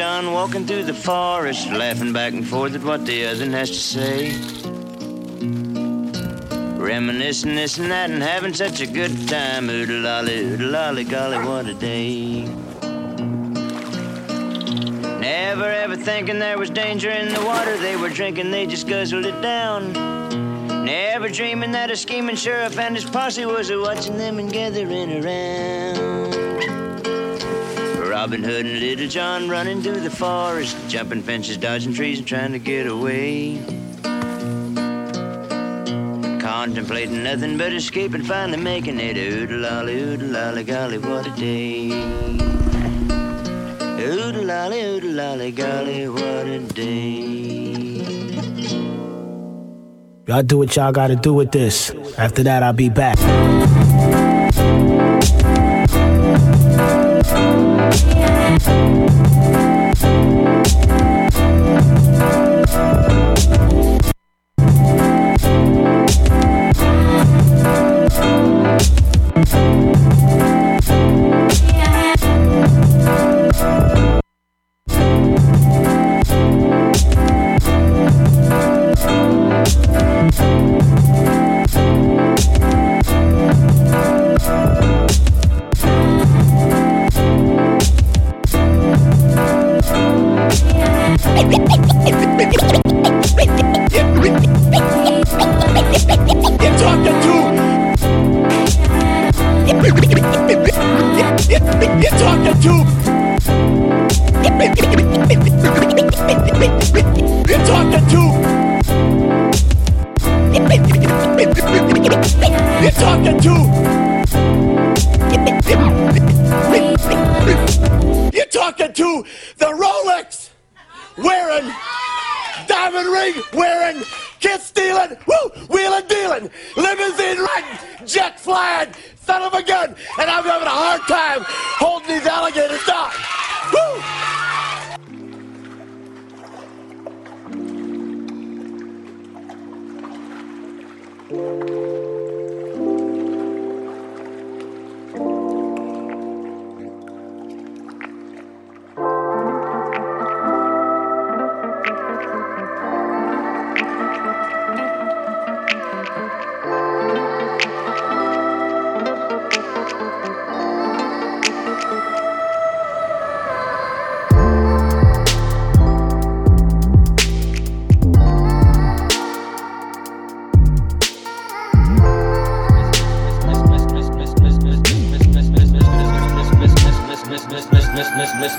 John walking through the forest, laughing back and forth at what the other has to say. Reminiscing this and that and having such a good time. Oodle lolly, oodle lolly, golly, what a day. Never ever thinking there was danger in the water they were drinking, they just guzzled it down. Never dreaming that a scheming sheriff and his posse was watching them and gathering around. Robin Hood and Little John running through the forest, jumping fences, dodging trees, and trying to get away. Contemplating nothing but escape and finally making it. Oodle lolly, oodle lolly, golly, what a day. Oodle lolly, oodle lolly, golly, what a day. Y'all do what y'all gotta do with this. After that, I'll be back. Thank You're talking to. You're talking to. You're talking to. You're talking to. You're talking to the Rolex wearing, diamond ring wearing, kiss stealing, woo, wheeling dealing, limousine riding, jet flying, son of a gun, and I'm having a hard time holding these alligators down. Woo!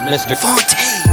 Mr. Fonte.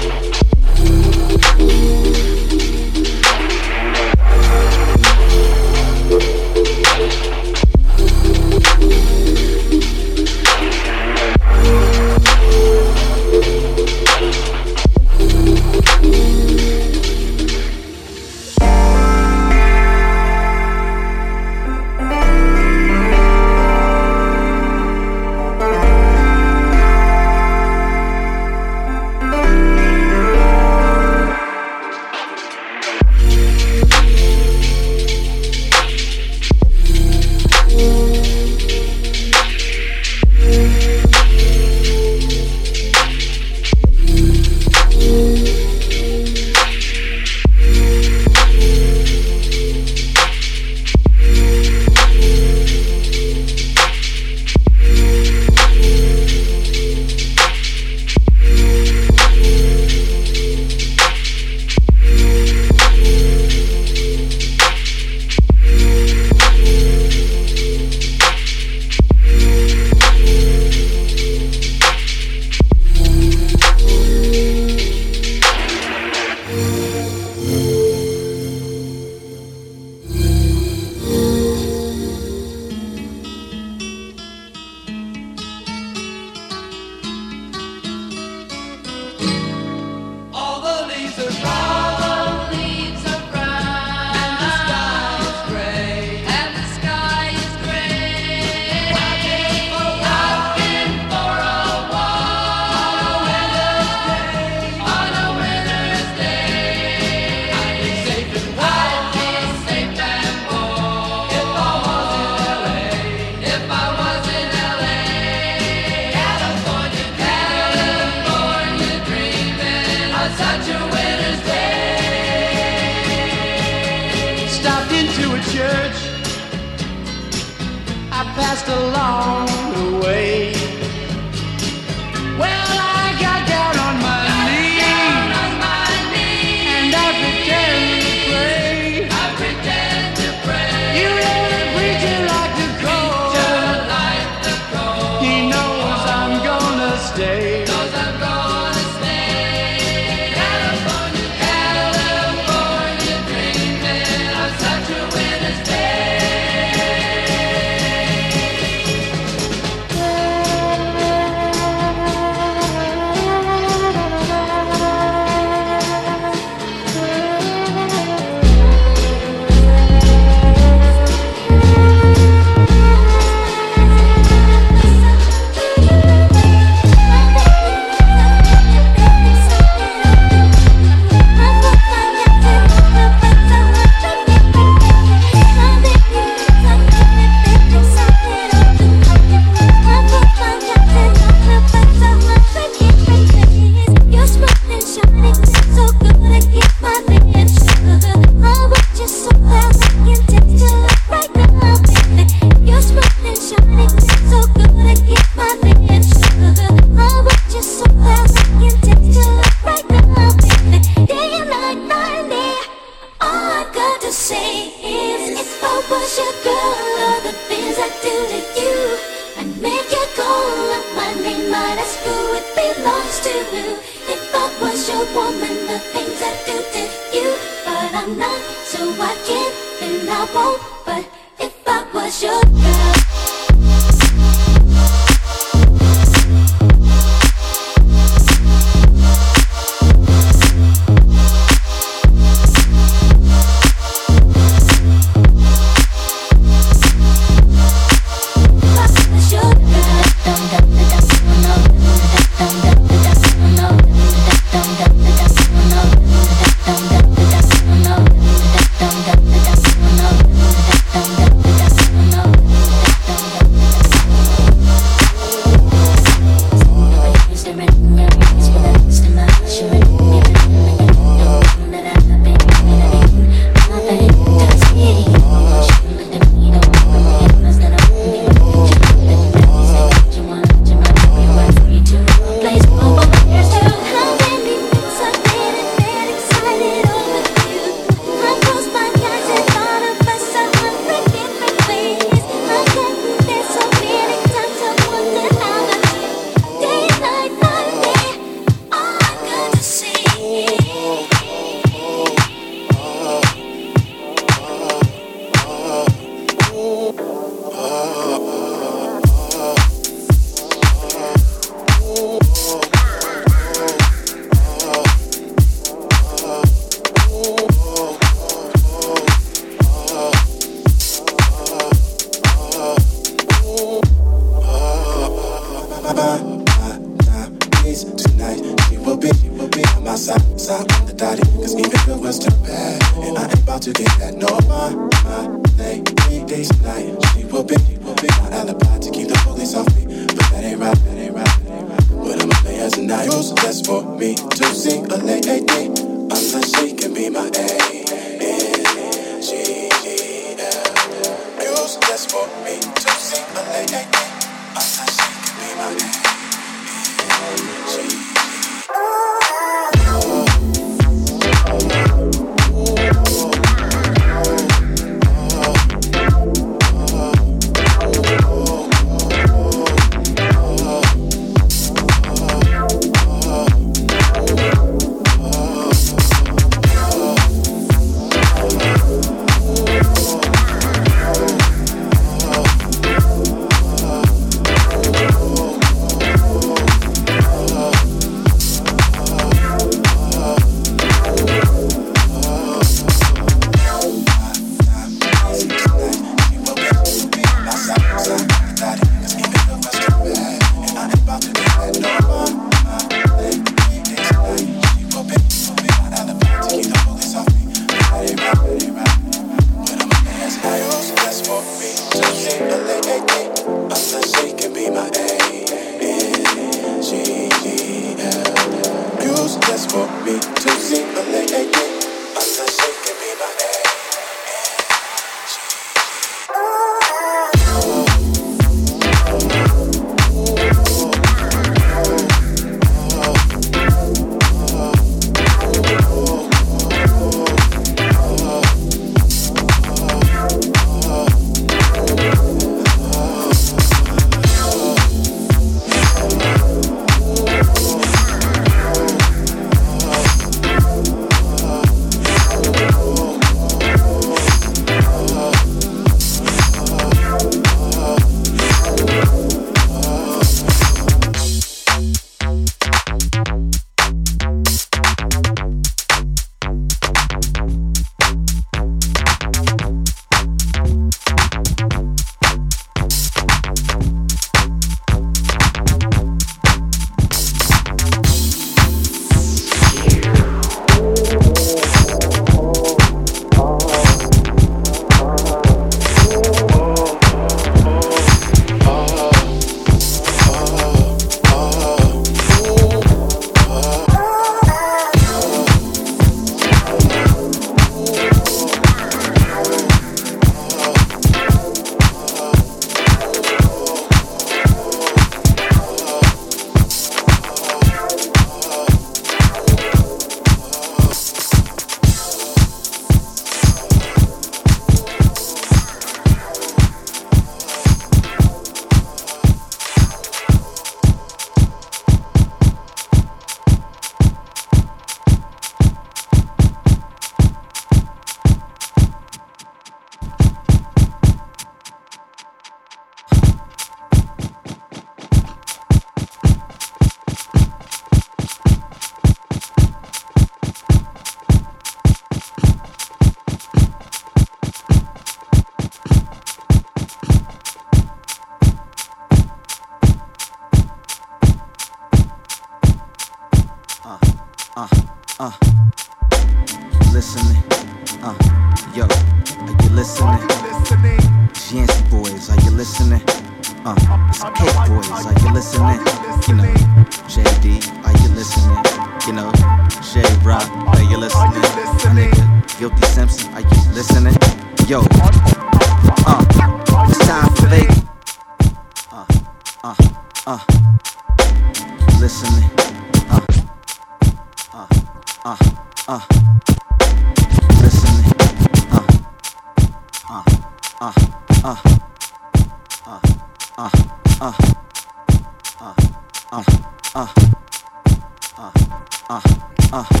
About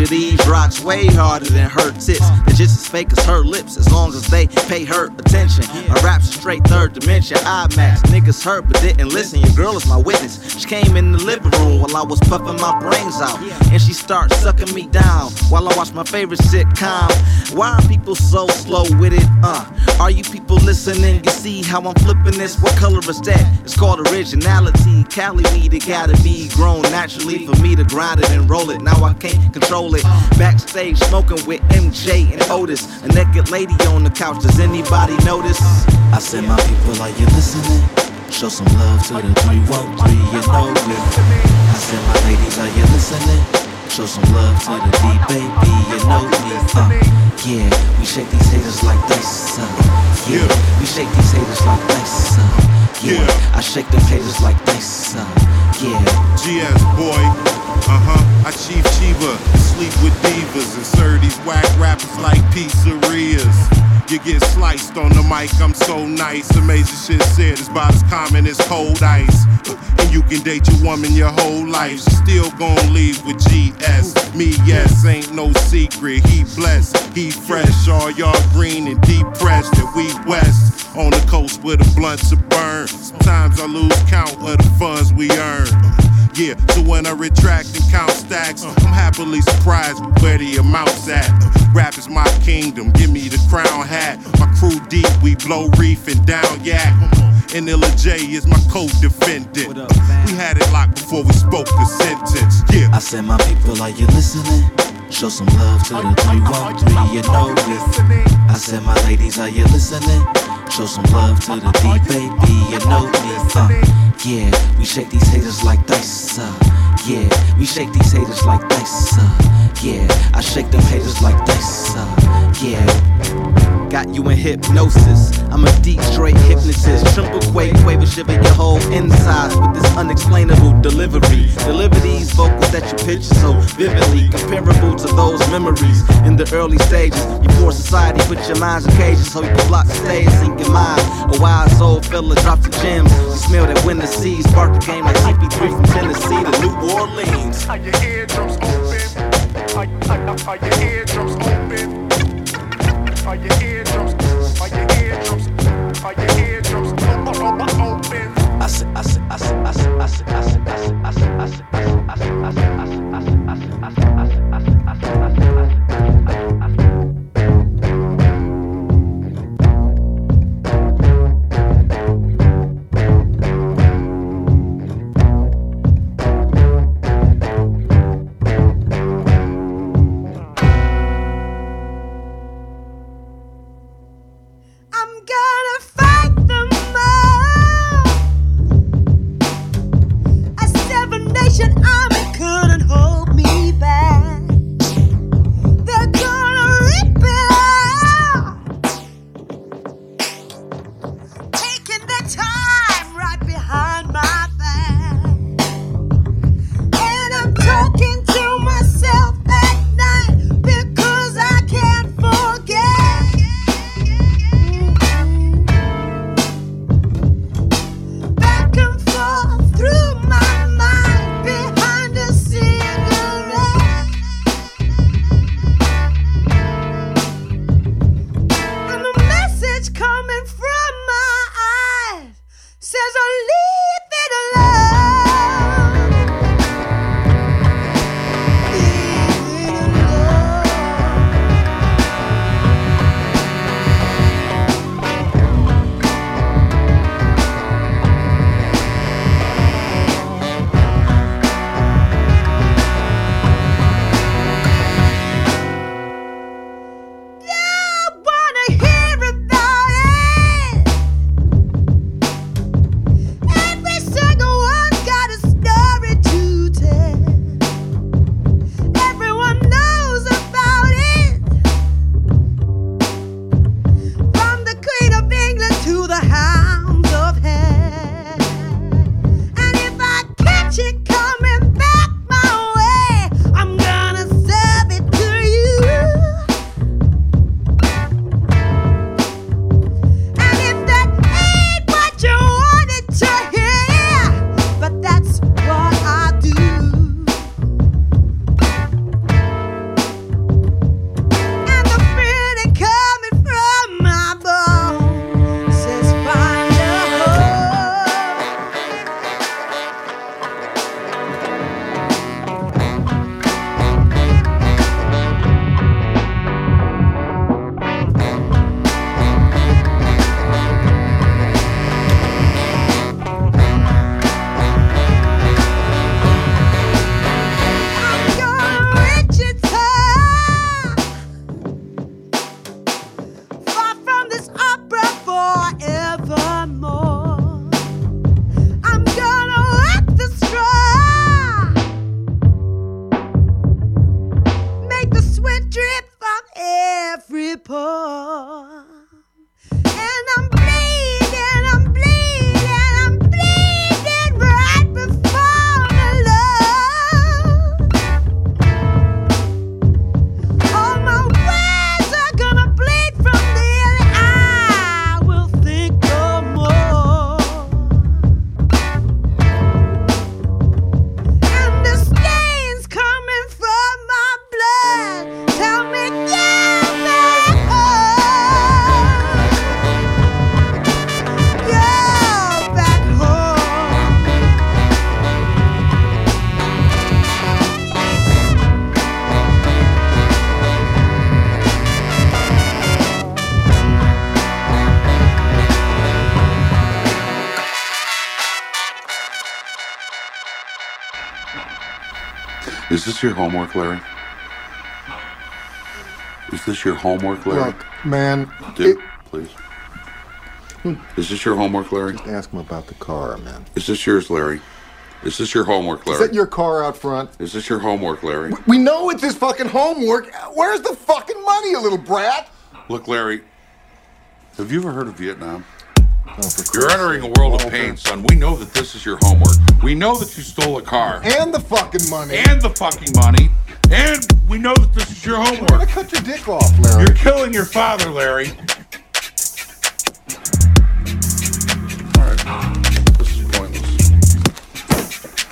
of these rocks way harder than her tits. They're just as fake as her lips, as long as they pay her attention. My rap's straight third dimension, IMAX. Niggas heard but didn't listen. Your girl is my witness. She came in the living room while I was puffing my brains out. And she starts sucking me down while I watch my favorite sitcom. Why are people so slow with it? Uh, are you people listening? You see how I'm flipping this? What color is that? It's called originality. Cali weed, it gotta be grown naturally for me to grind it and roll it. Now I can't control it. Backstage smoking with MJ and Otis. A naked lady on the couch. Does anybody notice? I said, my people, are you listening? Show some love to the 313, you know it. I said, my ladies, are you listening? show some love to the D, baby. You know me. Uh, yeah, we shake these haters like dice. Uh, yeah, we shake these haters like dice. Uh, yeah, I shake them haters like dice. Uh, yeah. GS boy. Uh huh. I chief Chiva. Sleep with divas and serve these whack rappers like pizzerias get sliced on the mic. I'm so nice. Amazing shit said is about as common as cold ice. And you can date your woman your whole life. She still gon' leave with GS. Me, yes, ain't no secret. He blessed, he fresh. All y'all green and depressed. And we west on the coast where the blunts are burned. Sometimes I lose count of the funds we earn. Yeah, so when I retract and count stacks, I'm happily surprised with where the amount's at. Rap is my kingdom, give me the crown hat. My crew deep, we blow reef and down yak. And Illa J is my co-defendant. We had it locked before we spoke the sentence. Yeah. I said, my people, are you listening? Show some love to the 313, you know me. I said, my ladies, are you listening? Show some love to the D baby, you know me. Uh, yeah, we shake these haters like dice. Uh, yeah, we shake these haters like dice. Uh, yeah, I shake them haters like dice. Uh, yeah. Got you in hypnosis. I'm a deep, straight hypnotist. Triple quake, quaver, shiver your whole insides with this unexplainable delivery. Deliver these vocals that you picture so vividly, comparable to those memories in the early stages. Before society put your minds in cages so you can block the stage, sink your mind. A wise old fella drops the gems. You smell that winter seas, spark the game like CP3 from Tennessee to New Orleans. Are your eardrums open? Are, are, are your eardrums open? Are your eardrums? Seja Is this your homework, Larry? Is this your homework, Larry? Look, man. Dude, please. Hmm. Is this your homework, Larry? Just Ask him about the car, man. Is this yours, Larry? Is this your homework, Larry? Is that your car out front? Is this your homework, Larry? We know it's his fucking homework. Where's the fucking money, you little brat? Look, Larry, have you ever heard of Vietnam? You're entering a world of pain, son. We know that this is your homework. We know that you stole a car. And the fucking money. And the fucking money. And we know that this is your homework. We're gonna cut your dick off, Larry. You're killing your father, Larry. Alright. This is pointless.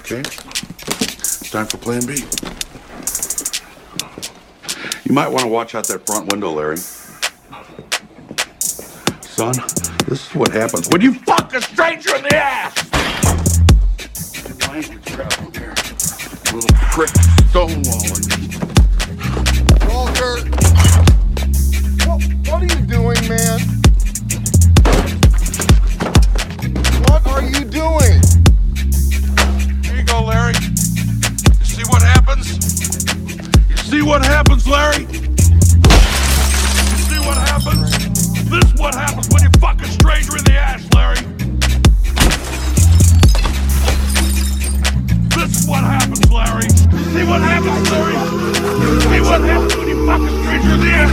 Okay? It's time for plan B. You might want to watch out that front window, Larry. Son, this is what happens when you fuck a stranger in the ass! Language problem here. Little prick stonewalling me. Walter! What, what are you doing, man? What are you doing? Here you go, Larry. You see what happens? You see what happens, Larry? You see what happens? This is what happens when you fuck a stranger in the ass, Larry. This is what happens, Larry. See what happens, Larry? See what happens when you fuck a stranger in the ass?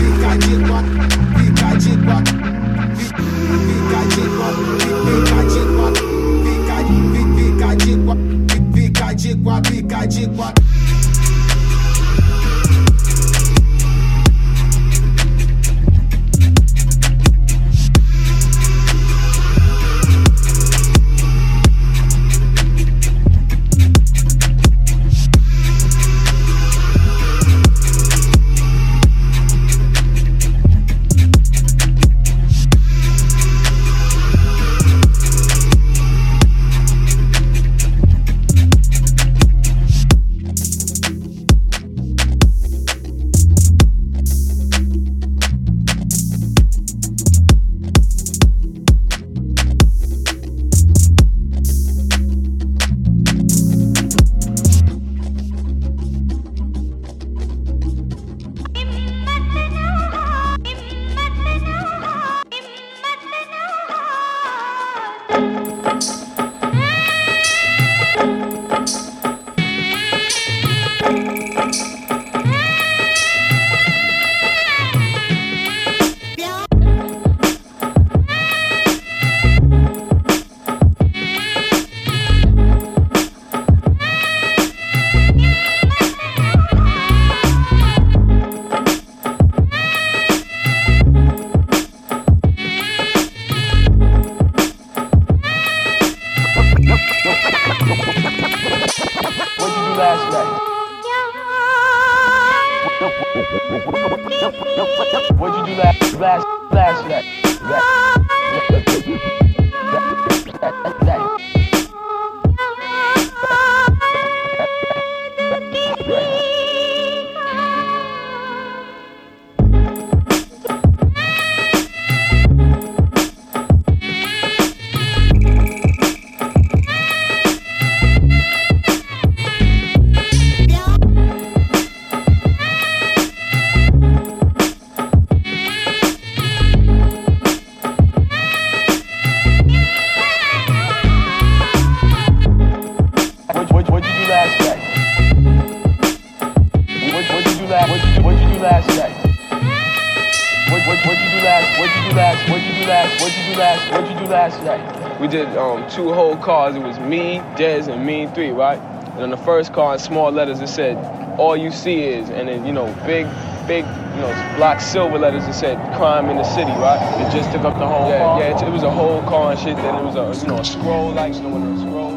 Did um two whole cars. It was me, Dez, and me three, right? And on the first car in small letters it said, all you see is and then you know, big big, you know, black silver letters that said crime in the city, right? It just took up the whole yeah, car. Yeah, it, it was a whole car and shit. Then it was a you know a scroll like you know when a scroll.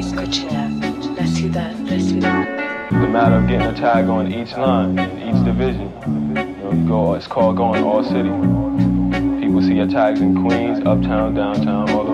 Escúchela, la ciudad, la ciudad. the matter of getting a tag on each line, in each division. You know, you go, it's called going all city. People see your tags in Queens, uptown, downtown, all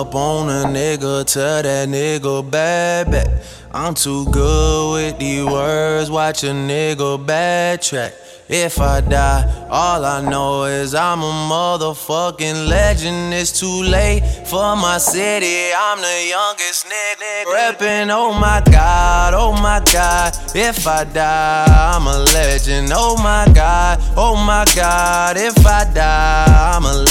Up on a nigga, tell that nigga bad back. I'm too good with these words, watch a nigga backtrack. If I die, all I know is I'm a motherfucking legend. It's too late for my city. I'm the youngest nigga reppin'. Oh my god, oh my god. If I die, I'm a legend. Oh my god, oh my god. If I die, I'm a legend.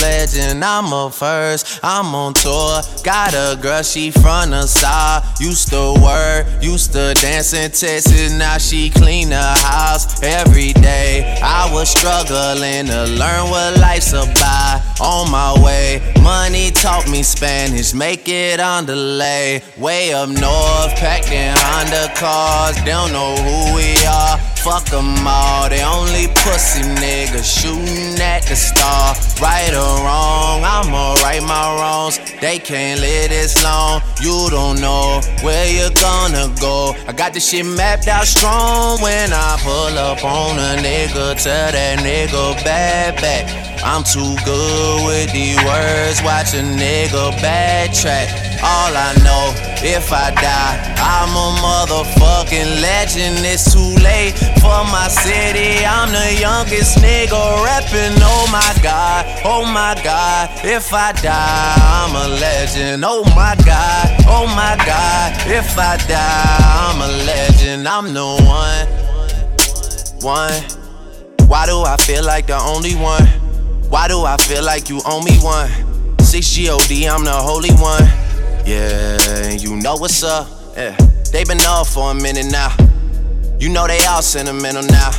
I'm a first, I'm on tour. Got a girl, she from the side. Used to work, used to dance in Texas. Now she clean the house every day. I was struggling to learn what life's about. On my way, money taught me Spanish, make it on delay. Way up north, packed in Honda cars, don't know who we are. Fuck them all, they only pussy niggas shooting at the star. Right or wrong, I'ma right my wrongs. They can't live this long, you don't know where you're gonna go. I got this shit mapped out strong when I pull up on a nigga, tell that nigga bad back. I'm too good with these words, watch a nigga backtrack. All I know, if I die, I'm a motherfucking legend. It's too late for my city. I'm the youngest nigga rapping. Oh my god, oh my god. If I die, I'm a legend. Oh my god, oh my god. If I die, I'm a legend. I'm the one, one. Why do I feel like the only one? Why do I feel like you owe me one? 6 GOD, I'm the holy one. Yeah, you know what's up. Yeah. They been off for a minute now. You know they all sentimental now.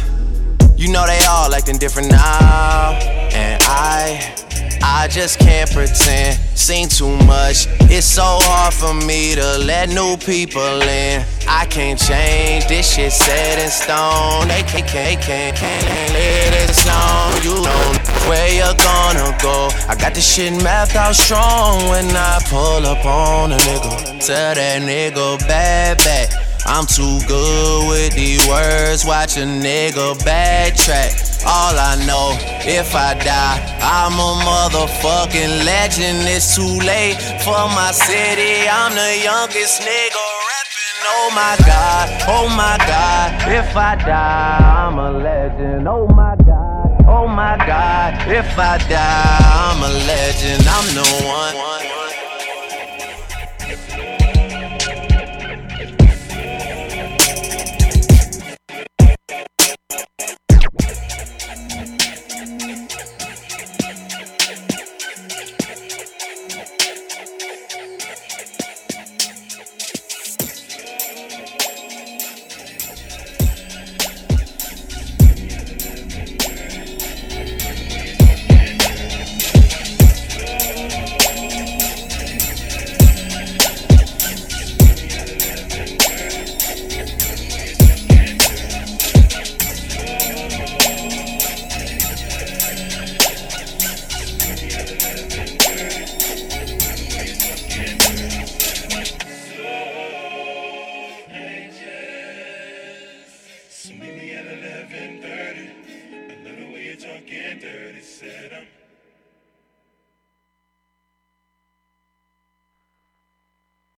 You know they all acting different now. And I, I just can't pretend. Seen too much. It's so hard for me to let new people in. I can't change this shit set in stone. They can't, can't, can't, can't let it alone. You don't know where you're gonna go. I got this shit mapped out strong when I pull up on a nigga. Tell that nigga bad back. I'm too good with these words, watch a nigga backtrack. All I know, if I die, I'm a motherfucking legend. It's too late for my city. I'm the youngest nigga reppin'. Oh my god, oh my god. If I die, I'm a legend. Oh my god, oh my god. If I die, I'm a legend. I'm the one.